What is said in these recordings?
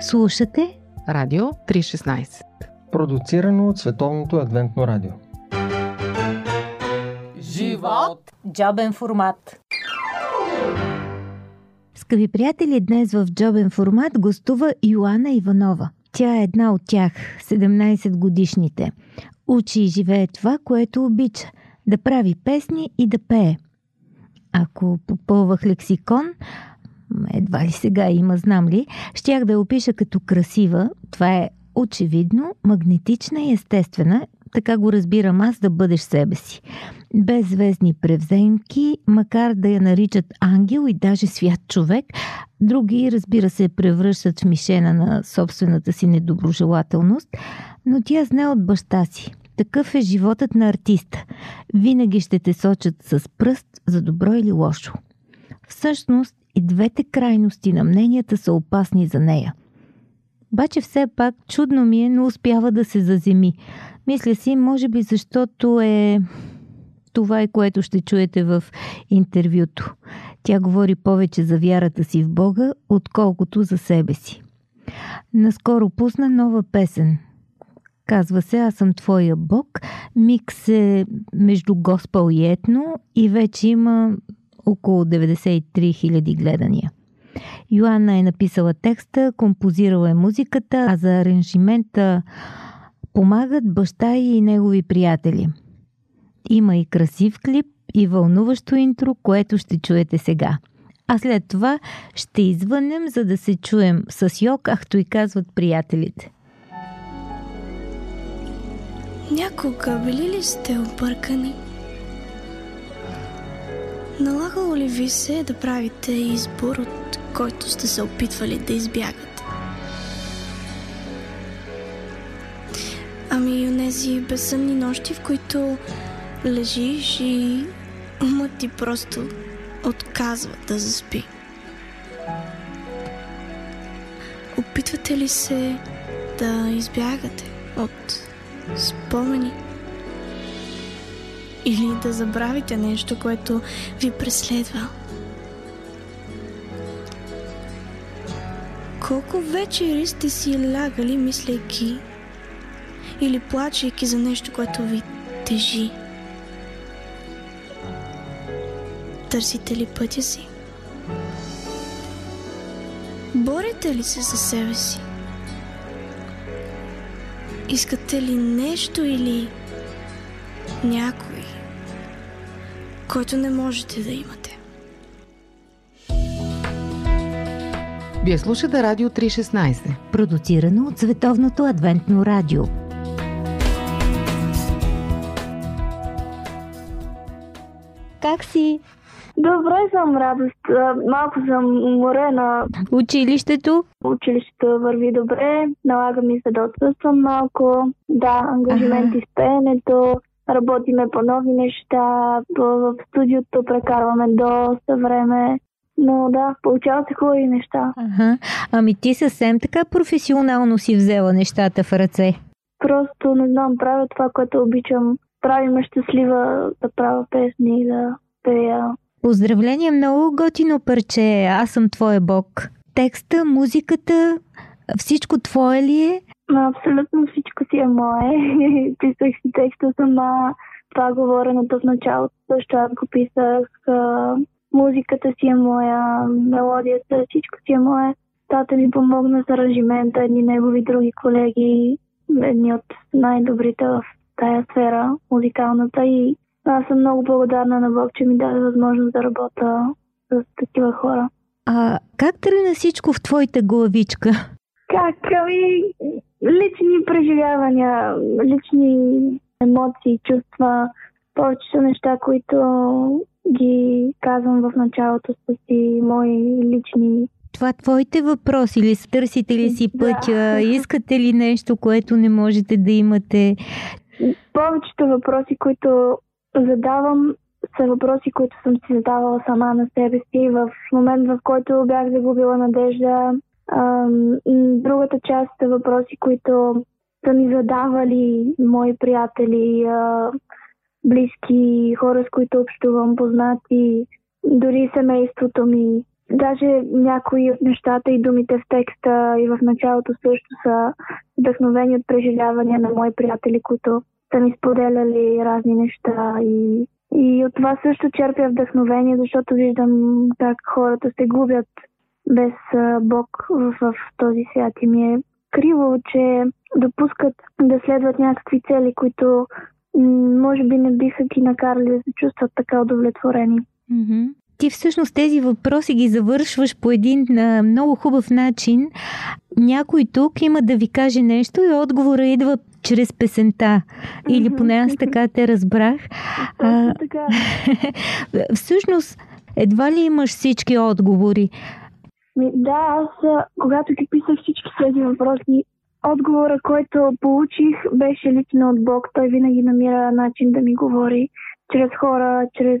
Слушате Радио 316 Продуцирано от Световното адвентно радио Живот! Джобен формат Скъпи приятели, днес в Джобен формат гостува Йоанна Иванова. Тя е една от тях, 17 годишните. Учи и живее това, което обича – да прави песни и да пее. Ако попълвах лексикон, едва ли сега има, знам ли, щях да я опиша като красива. Това е очевидно, магнетична и естествена, така го разбирам аз, да бъдеш себе си. Без звездни превземки, макар да я наричат ангел и даже свят човек, други, разбира се, превръщат в мишена на собствената си недоброжелателност, но тя знае от баща си. Такъв е животът на артиста. Винаги ще те сочат с пръст за добро или лошо. Всъщност и двете крайности на мненията са опасни за нея. Обаче все пак чудно ми е, но успява да се заземи. Мисля си, може би защото е това е което ще чуете в интервюто. Тя говори повече за вярата си в Бога, отколкото за себе си. Наскоро пусна нова песен. Казва се Аз съм твоя Бог. Микс е между Госпел и етно и вече има около 93 000 гледания. Йоанна е написала текста, композирала е музиката, а за аранжимента помагат баща и негови приятели. Има и красив клип и вълнуващо интро, което ще чуете сега. А след това ще извънем, за да се чуем с йог, както и казват приятелите. Някога били ли сте объркани? Налагало ли ви се да правите избор, от който сте се опитвали да избягате? Ами и онези безсъмни нощи, в които лежиш и умът ти просто отказва да заспи. Опитвате ли се да избягате от спомени? Или да забравите нещо, което ви преследва? Колко вечери сте си лягали, мислейки или плачейки за нещо, което ви тежи? Търсите ли пътя си? Борите ли се за себе си? Искате ли нещо или някой, който не можете да имате? Вие слушате Радио 316. Продуцирано от Световното адвентно радио. Как си? Добре съм, радост. Малко съм уморена. Училището? Училището върви добре. Налага ми се да отсъствам малко. Да, ангажименти с пеенето. Работиме по нови неща. В студиото прекарваме доста време. Но да, получават се хубави неща. Ага. Ами ти съвсем така професионално си взела нещата в ръце. Просто не знам, правя това, което обичам. Прави ме щастлива да правя песни и да пея. Поздравление, много готино парче. Аз съм твоя бог. Текста, музиката, всичко твое ли е? Абсолютно всичко си е мое. Писах си текста сама. Това говореното в началото също аз го писах. Музиката си е моя, мелодията, всичко си е мое. Тата ми помогна с аранжимента, едни негови други колеги, едни от най-добрите в тая сфера, музикалната и аз съм много благодарна на Бог, че ми даде възможност да работя с такива хора. А как тръгна всичко в твоята главичка? Как? Ами, лични преживявания, лични емоции, чувства, повечето неща, които ги казвам в началото с си мои лични това твоите въпроси ли са? Търсите ли си пътя? Да. Искате ли нещо, което не можете да имате? Повечето въпроси, които задавам са въпроси, които съм си задавала сама на себе си в момент, в който бях загубила надежда. Другата част са въпроси, които са ми задавали мои приятели, близки, хора, с които общувам, познати, дори семейството ми. Даже някои от нещата и думите в текста и в началото също са вдъхновени от преживявания на мои приятели, които са ми споделяли разни неща и, и от това също черпя вдъхновение, защото виждам как хората се губят без Бог в, този свят и ми е криво, че допускат да следват някакви цели, които може би не биха ги накарали да се чувстват така удовлетворени. Mm-hmm. Ти всъщност тези въпроси ги завършваш по един а, много хубав начин. Някой тук има да ви каже нещо и отговора идва чрез песента. Или поне аз така те разбрах. А, всъщност, едва ли имаш всички отговори? Ми, да, аз когато ги писах всички тези въпроси, отговора, който получих, беше лично от Бог. Той винаги намира начин да ми говори чрез хора, чрез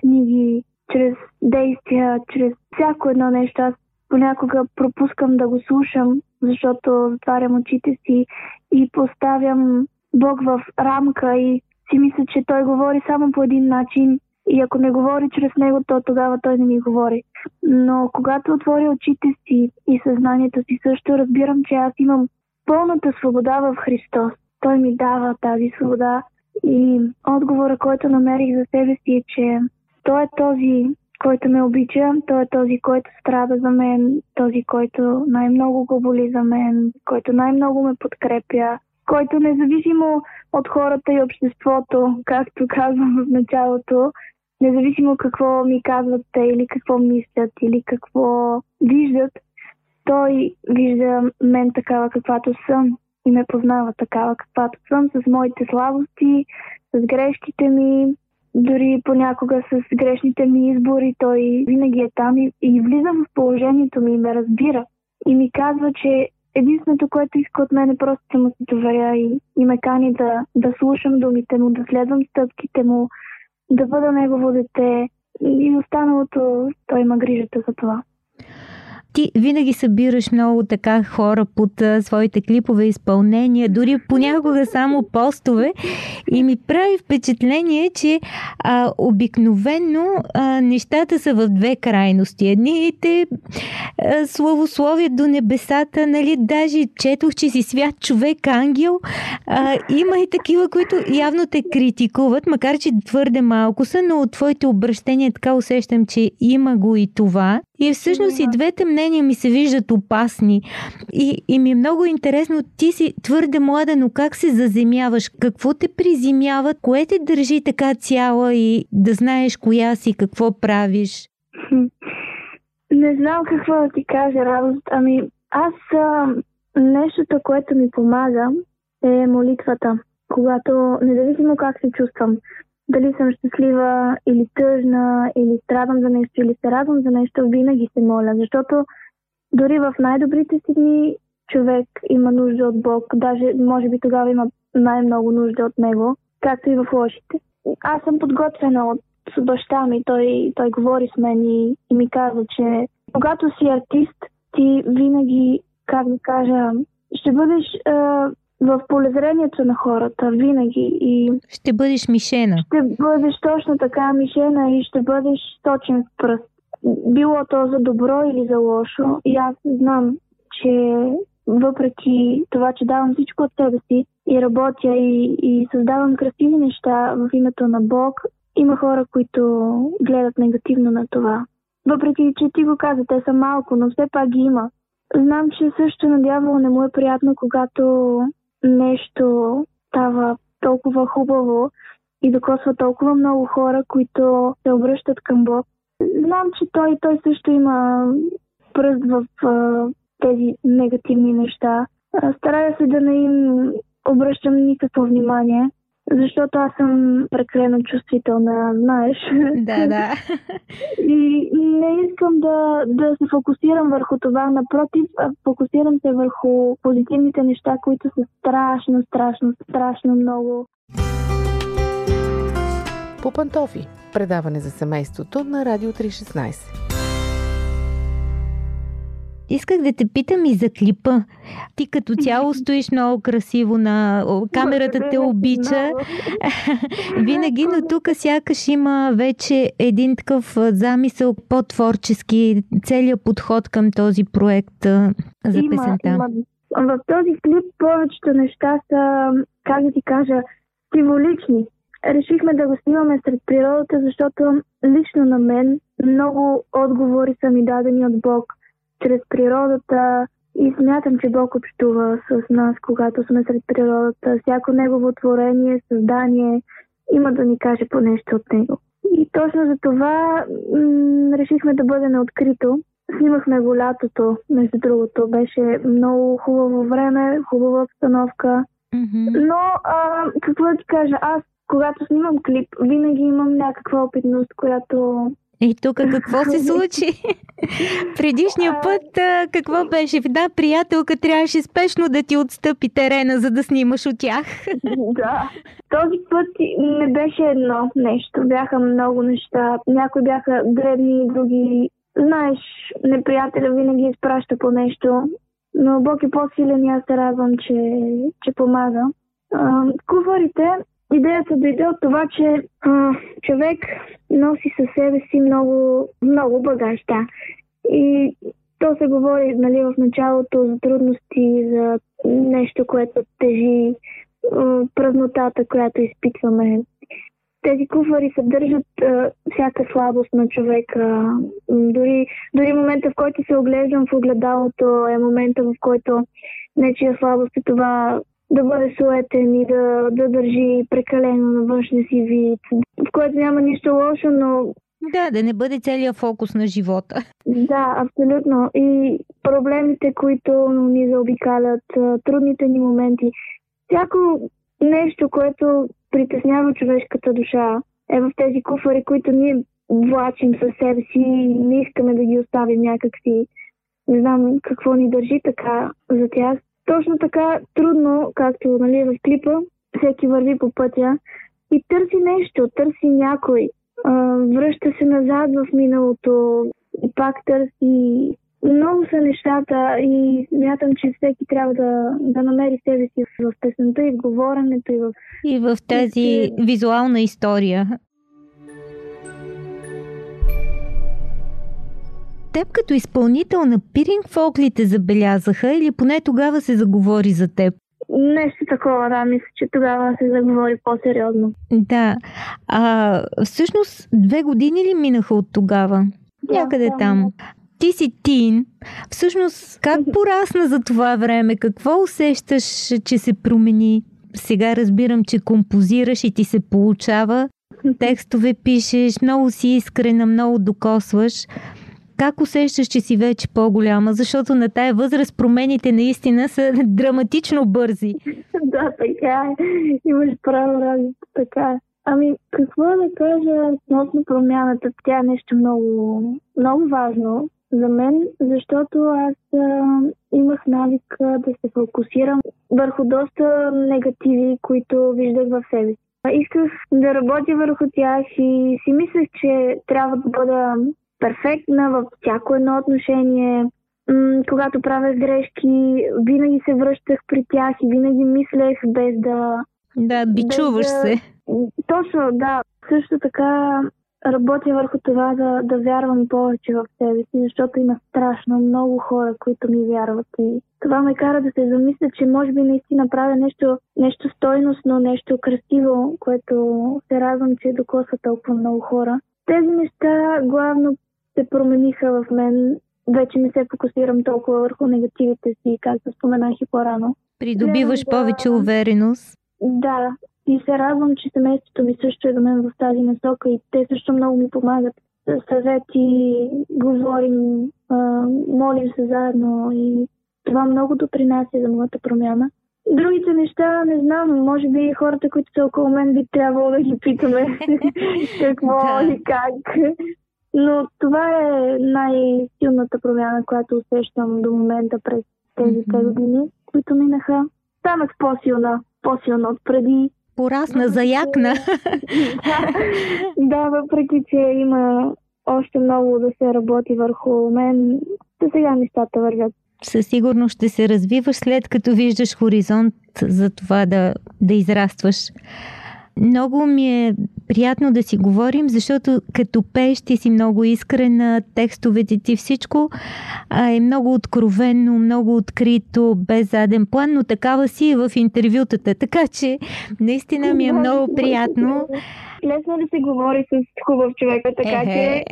книги, чрез действия, чрез всяко едно нещо. Аз понякога пропускам да го слушам, защото затварям очите си и поставям Бог в рамка и си мисля, че той говори само по един начин и ако не говори чрез него, то тогава той не ми говори. Но когато отворя очите си и съзнанието си също, разбирам, че аз имам пълната свобода в Христос. Той ми дава тази свобода. И отговора, който намерих за себе си е, че той е този, който ме обича, той е този, който страда за мен, този, който най-много го боли за мен, който най-много ме подкрепя, който независимо от хората и обществото, както казвам в началото, независимо какво ми казват те или какво мислят или какво виждат, той вижда мен такава каквато съм и ме познава такава каквато съм, с моите слабости, с грешките ми, дори понякога с грешните ми избори. Той винаги е там и, и влиза в положението ми и ме разбира. И ми казва, че единственото, което иска от мен е просто да му се доверя и, и ме кани да, да слушам думите му, да следвам стъпките му, да бъда негово дете и останалото той има грижата за това ти винаги събираш много така хора под а, своите клипове изпълнения, дори понякога само постове и ми прави впечатление, че а, обикновенно а, нещата са в две крайности. Едните а, до небесата, нали, даже четох, че си свят човек, ангел. А, има и такива, които явно те критикуват, макар че твърде малко са, но от твоите обращения така усещам, че има го и това. И всъщност и двете мнения ми се виждат опасни. И, и ми е много интересно, ти си твърде млада, но как се заземяваш? Какво те приземява? Кое те държи така цяла и да знаеш коя си, какво правиш? Не знам какво да ти кажа, радост. Ами, аз а, нещото, което ми помага, е молитвата. Когато, независимо как се чувствам, дали съм щастлива или тъжна, или страдам за нещо, или се радвам за нещо, винаги се моля. Защото дори в най-добрите си дни човек има нужда от Бог. Даже, може би, тогава има най-много нужда от Него, както и в лошите. Аз съм подготвена от баща ми. Той, той говори с мен и, и ми каза, че когато си артист, ти винаги, как да кажа, ще бъдеш в полезрението на хората винаги. И ще бъдеш мишена. Ще бъдеш точно така мишена и ще бъдеш точен с пръст. Било то за добро или за лошо. И аз знам, че въпреки това, че давам всичко от себе си и работя и, и създавам красиви неща в името на Бог, има хора, които гледат негативно на това. Въпреки, че ти го каза, те са малко, но все пак ги има. Знам, че също на дявола не му е приятно, когато нещо става толкова хубаво и докосва толкова много хора, които се обръщат към Бог. Знам, че той, той също има пръст в а, тези негативни неща. Старая се да не им обръщам никакво внимание, защото аз съм прекалено чувствителна, знаеш. Да, да. И не искам да, да се фокусирам върху това. Напротив, фокусирам се върху позитивните неща, които са страшно, страшно, страшно много. По пантофи. Предаване за семейството на Радио 316. Исках да те питам и за клипа. Ти като цяло стоиш много красиво на... Камерата те обича. Винаги, но тук сякаш има вече един такъв замисъл по-творчески, целият подход към този проект за има, песента. Има. В този клип повечето неща са, как да ти кажа, символични. Решихме да го снимаме сред природата, защото лично на мен много отговори са ми дадени от Бог чрез природата и смятам, че Бог общува с нас, когато сме сред природата. Всяко негово творение, създание има да ни каже по нещо от него. И точно за това м- решихме да бъде на открито. Снимахме го лятото, между другото. Беше много хубаво време, хубава обстановка. Mm-hmm. Но, а, какво да ти кажа, аз когато снимам клип, винаги имам някаква опитност, която... И тук какво се случи? Предишния път какво беше? Да, приятелка трябваше спешно да ти отстъпи терена, за да снимаш от тях. да. Този път не беше едно нещо. Бяха много неща. Някои бяха дребни, други... Знаеш, неприятеля винаги изпраща по нещо. Но Бог е по-силен и аз се радвам, че, че помага. куфарите Идеята дойде от това, че а, човек носи със себе си много, много багаж, да. И то се говори нали, в началото за трудности, за нещо, което тежи, празнотата, която изпитваме. Тези куфари съдържат а, всяка слабост на човека. Дори, дори момента, в който се оглеждам в огледалото, е момента, в който нечия слабост е това да бъде суетен и да, да държи прекалено на външния си вид, в което няма нищо лошо, но... Да, да не бъде целият фокус на живота. Да, абсолютно. И проблемите, които ни заобикалят, трудните ни моменти, всяко нещо, което притеснява човешката душа, е в тези куфари, които ние влачим със себе си и не искаме да ги оставим някакси. Не знам какво ни държи така за тях. Точно така трудно, както нали, в клипа, всеки върви по пътя и търси нещо, търси някой. А, връща се назад в миналото и пак търси. Много са нещата и смятам, че всеки трябва да, да намери себе си в песента и в говоренето и в... И в тази визуална история. Теб като изпълнител на пиринг фолклите забелязаха или поне тогава се заговори за теб? Нещо такова, да, мисля, че тогава се заговори по-сериозно. Да. А, всъщност, две години ли минаха от тогава? Да, Някъде да, там. Ти си тин. Всъщност, как порасна за това време? Какво усещаш, че се промени? Сега разбирам, че композираш и ти се получава. Текстове пишеш, много си искрена, много докосваш как усещаш, че си вече по-голяма? Защото на тая възраст промените наистина са драматично бързи. да, така е. Имаш право, Ради, така е. Ами, какво да кажа относно промяната? Тя е нещо много, много важно за мен, защото аз а, имах навик да се фокусирам върху доста негативи, които виждах в себе си. Исках да работя върху тях и си мислех, че трябва да бъда перфектна във всяко едно отношение. М- когато правя грешки, винаги се връщах при тях и винаги мислех без да... Да, бичуваш да... се. Точно, да. Също така работя върху това да, да вярвам повече в себе си, защото има страшно много хора, които ми вярват и това ме кара да се замисля, че може би наистина правя нещо, нещо стойностно, нещо красиво, което се радвам, че докосва толкова много хора. Тези неща главно се промениха в мен. Вече не се фокусирам толкова върху негативите си, както споменах и по-рано. Придобиваш да, повече увереност. Да, и се радвам, че семейството ми също е до мен в тази насока и те също много ми помагат. Съвети, говорим, молим се заедно и това много допринася за моята промяна. Другите неща не знам, може би хората, които са около мен, би трябвало да ги питаме какво и как. Но това е най-силната промяна, която усещам до момента през тези mm-hmm. години, които минаха. Станах по-силна, по-силна от преди. Порасна, заякна. да, въпреки, че има още много да се работи върху мен, до сега нещата вървят. Със сигурност ще се развиваш след като виждаш хоризонт за това да, да израстваш. Много ми е приятно да си говорим, защото като пееш ти си много искрена, текстовете ти всичко а е много откровенно, много открито, без заден план, но такава си и в интервютата. Така че наистина ми е много приятно. Лесно да се говори с хубав човек, така че...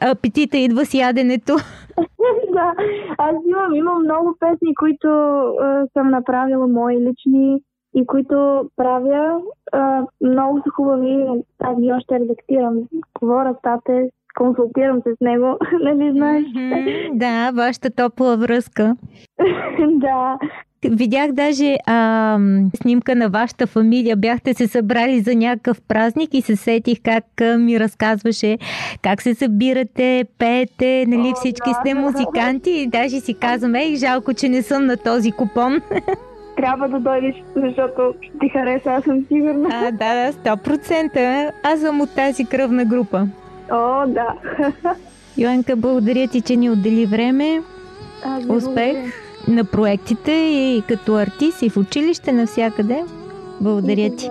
Апетита идва с яденето. да, аз имам, имам много песни, които а, съм направила мои лични и които правя. А, много са хубави. Аз ги още редактирам. Говоря с тате, консултирам се с него, нали знаеш? Mm-hmm, да, вашата топла връзка. да. Видях даже а, снимка на вашата фамилия. Бяхте се събрали за някакъв празник и се сетих как ми разказваше как се събирате, пеете, нали О, всички да, сте музиканти и даже си казвам, ей, жалко, че не съм на този купон. Трябва да дойдеш, защото ще ти хареса, аз съм сигурна. а, да, да, 100%. Аз съм от тази кръвна група. О, да. Йоанка, благодаря ти, че ни отдели време. Аз Успех благодаря. на проектите и като артист и в училище навсякъде. Благодаря ти.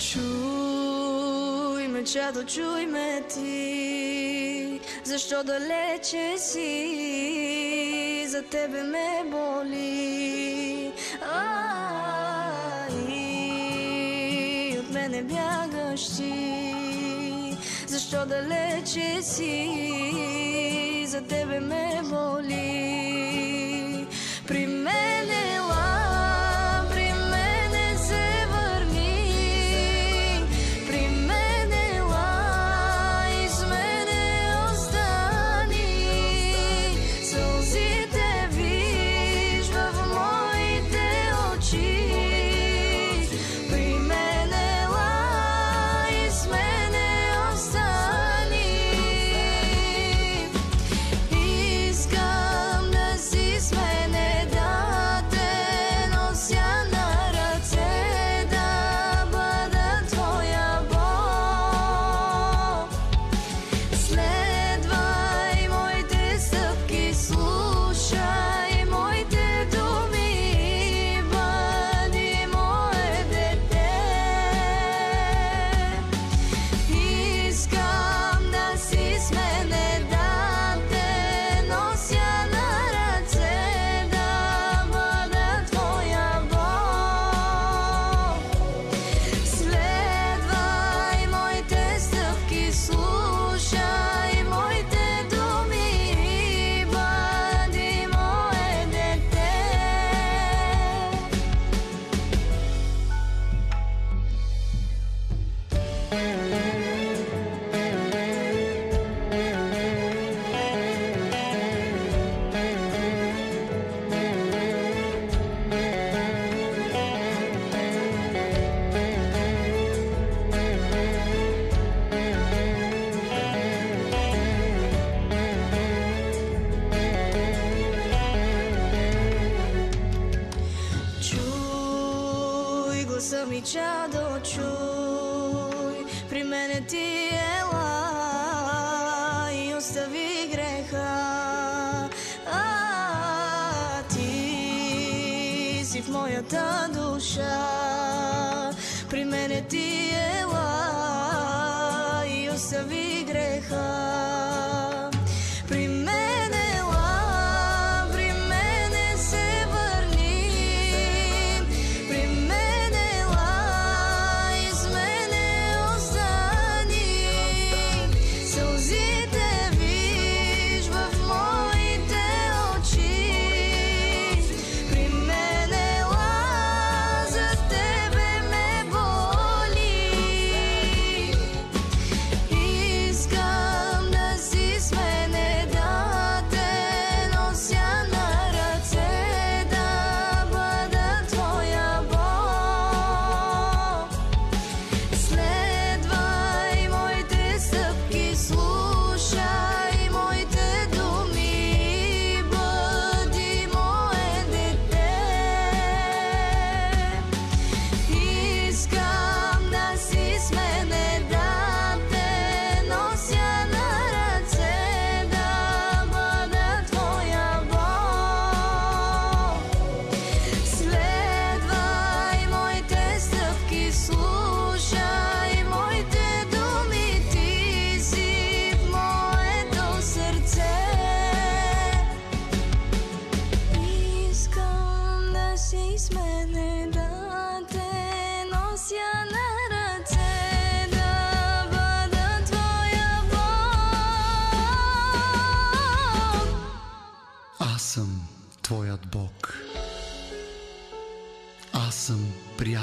Чуй ме, чадо, чуй ме ти, защо далече си, за тебе ме боли. Ай, от мене бягаш ти, защо далече си, за тебе ме боли. Си в моята душа, при мене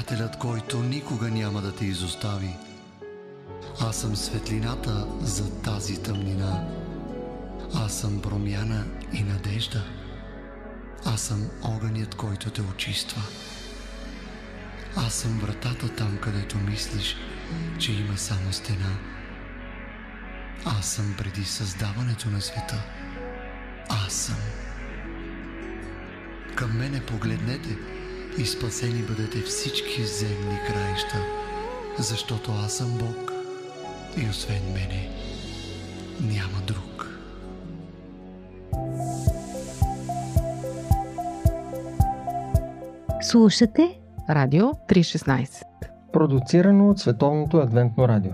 приятелят, който никога няма да те изостави. Аз съм светлината за тази тъмнина. Аз съм промяна и надежда. Аз съм огънят, който те очиства. Аз съм вратата там, където мислиш, че има само стена. Аз съм преди създаването на света. Аз съм. Към мене погледнете и спасени бъдете всички земни краища, защото аз съм Бог и освен мене няма друг. Слушате Радио 316. Продуцирано от Световното адвентно радио.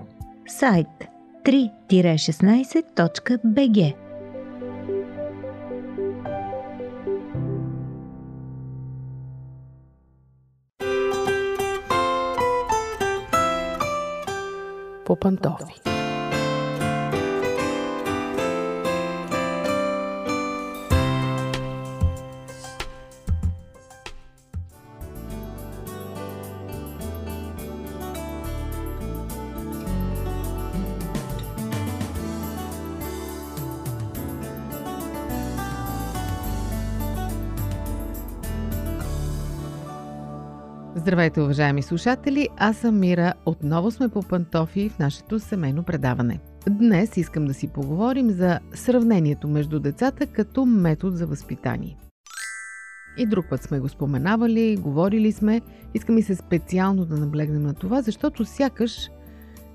сайт 3-16.bg По Здравейте, уважаеми слушатели! Аз съм Мира. Отново сме по пантофи в нашето семейно предаване. Днес искам да си поговорим за сравнението между децата като метод за възпитание. И друг път сме го споменавали, говорили сме. Искам и се специално да наблегнем на това, защото сякаш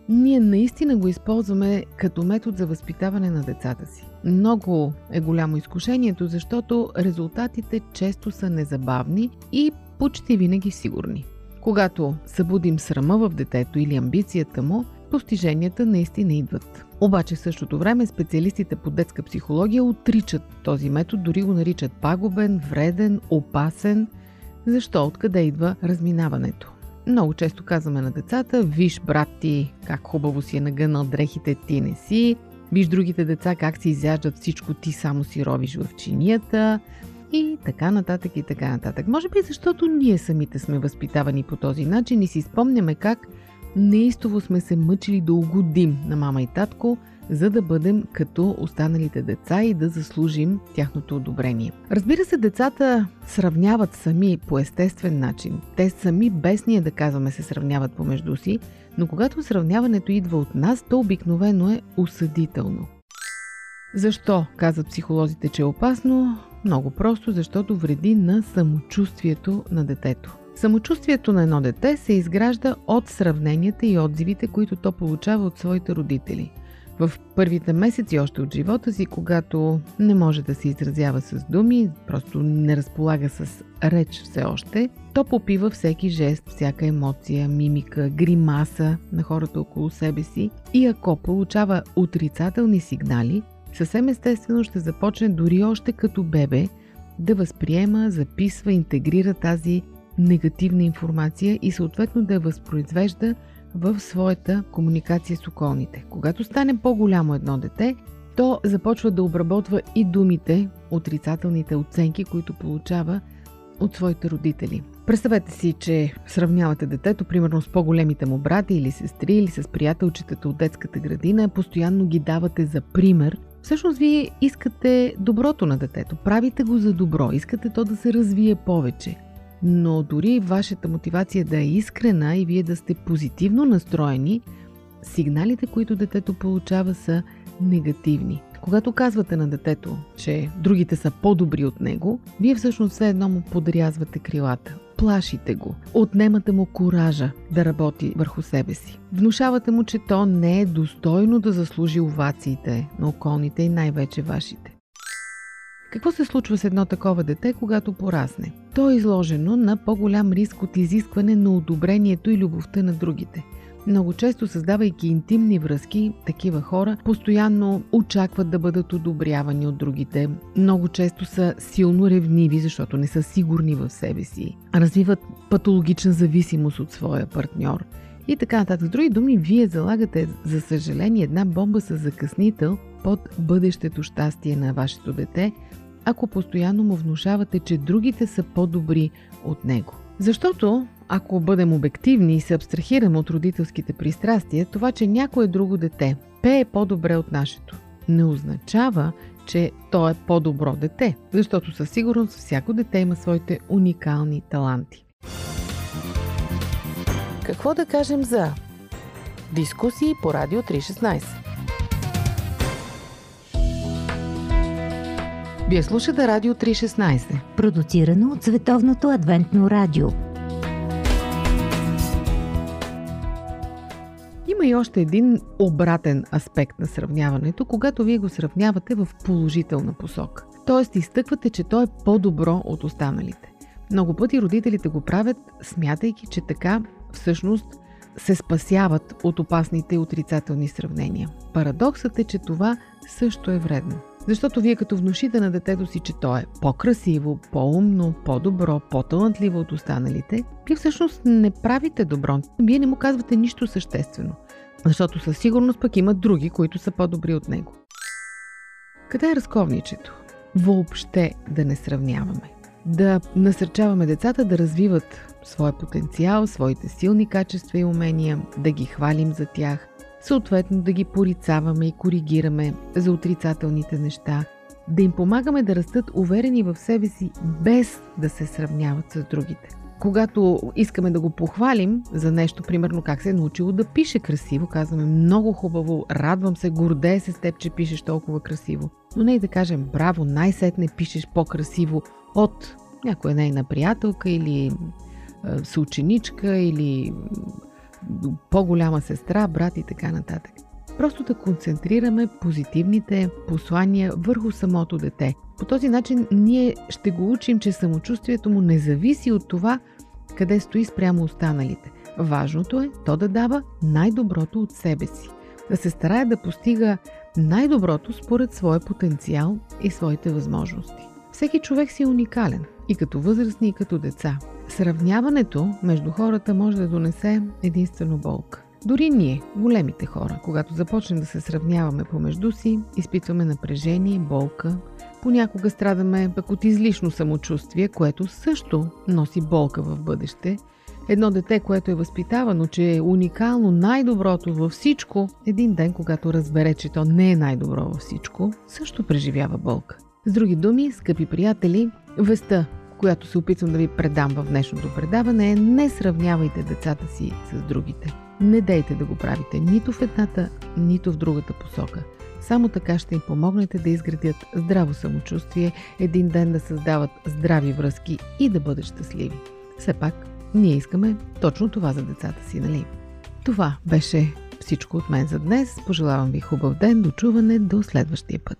ние наистина го използваме като метод за възпитаване на децата си. Много е голямо изкушението, защото резултатите често са незабавни и почти винаги сигурни. Когато събудим срама в детето или амбицията му, постиженията наистина идват. Обаче в същото време специалистите по детска психология отричат този метод, дори го наричат пагубен, вреден, опасен. Защо? Откъде идва разминаването? Много често казваме на децата, виж брат ти как хубаво си е нагънал дрехите, ти не си. Виж другите деца как си изяждат всичко, ти само си ровиш в чинията и така нататък и така нататък. Може би защото ние самите сме възпитавани по този начин и си спомняме как неистово сме се мъчили да угодим на мама и татко, за да бъдем като останалите деца и да заслужим тяхното одобрение. Разбира се, децата сравняват сами по естествен начин. Те сами без ние да казваме се сравняват помежду си, но когато сравняването идва от нас, то обикновено е осъдително. Защо казват психолозите, че е опасно? Много просто, защото вреди на самочувствието на детето. Самочувствието на едно дете се изгражда от сравненията и отзивите, които то получава от своите родители. В първите месеци още от живота си, когато не може да се изразява с думи, просто не разполага с реч все още, то попива всеки жест, всяка емоция, мимика, гримаса на хората около себе си и ако получава отрицателни сигнали, съвсем естествено ще започне дори още като бебе да възприема, записва, интегрира тази негативна информация и съответно да я възпроизвежда в своята комуникация с околните. Когато стане по-голямо едно дете, то започва да обработва и думите, отрицателните оценки, които получава от своите родители. Представете си, че сравнявате детето, примерно с по-големите му брати или сестри, или с приятелчетата от детската градина, постоянно ги давате за пример. Всъщност вие искате доброто на детето, правите го за добро, искате то да се развие повече. Но дори вашата мотивация да е искрена и вие да сте позитивно настроени, сигналите, които детето получава са негативни. Когато казвате на детето, че другите са по-добри от него, вие всъщност все едно му подрязвате крилата. Плашите го. Отнемате му коража да работи върху себе си. Внушавате му, че то не е достойно да заслужи овациите на околните и най-вече вашите. Какво се случва с едно такова дете, когато порасне? То е изложено на по-голям риск от изискване на одобрението и любовта на другите. Много често, създавайки интимни връзки, такива хора постоянно очакват да бъдат одобрявани от другите. Много често са силно ревниви, защото не са сигурни в себе си. Развиват патологична зависимост от своя партньор. И така нататък. С други думи, вие залагате, за съжаление, една бомба с закъснител под бъдещето щастие на вашето дете, ако постоянно му внушавате, че другите са по-добри от него. Защото, ако бъдем обективни и се абстрахираме от родителските пристрастия, това, че някое друго дете пее по-добре от нашето, не означава, че то е по-добро дете, защото със сигурност всяко дете има своите уникални таланти. Какво да кажем за дискусии по Радио 316? Вие слушате Радио 316. Продуцирано от Световното адвентно радио. Има и още един обратен аспект на сравняването, когато вие го сравнявате в положителна посока. Тоест, изтъквате, че то е по-добро от останалите. Много пъти родителите го правят, смятайки, че така всъщност се спасяват от опасните и отрицателни сравнения. Парадоксът е, че това също е вредно. Защото вие като внушите на детето си, че то е по-красиво, по-умно, по-добро, по-талантливо от останалите, вие всъщност не правите добро. Вие не му казвате нищо съществено. Защото със сигурност пък има други, които са по-добри от него. Къде е разковничето? Въобще да не сравняваме. Да насърчаваме децата да развиват своя потенциал, своите силни качества и умения, да ги хвалим за тях, съответно да ги порицаваме и коригираме за отрицателните неща, да им помагаме да растат уверени в себе си, без да се сравняват с другите. Когато искаме да го похвалим за нещо, примерно как се е научило да пише красиво, казваме много хубаво, радвам се, гордея се с теб, че пишеш толкова красиво. Но не и да кажем, браво, най-сетне пишеш по-красиво от някоя нейна приятелка или съученичка или по-голяма сестра, брат и така нататък. Просто да концентрираме позитивните послания върху самото дете. По този начин ние ще го учим, че самочувствието му не зависи от това къде стои спрямо останалите. Важното е то да дава най-доброто от себе си. Да се старае да постига най-доброто според своя потенциал и своите възможности. Всеки човек си е уникален и като възрастни, и като деца. Сравняването между хората може да донесе единствено болка. Дори ние, големите хора, когато започнем да се сравняваме помежду си, изпитваме напрежение, болка, понякога страдаме пък от излишно самочувствие, което също носи болка в бъдеще. Едно дете, което е възпитавано, че е уникално най-доброто във всичко, един ден, когато разбере, че то не е най-добро във всичко, също преживява болка. С други думи, скъпи приятели, веста, която се опитвам да ви предам в днешното предаване е не сравнявайте децата си с другите. Не дейте да го правите нито в едната, нито в другата посока. Само така ще им помогнете да изградят здраво самочувствие, един ден да създават здрави връзки и да бъдат щастливи. Все пак, ние искаме точно това за децата си, нали? Това беше всичко от мен за днес. Пожелавам ви хубав ден, до чуване, до следващия път.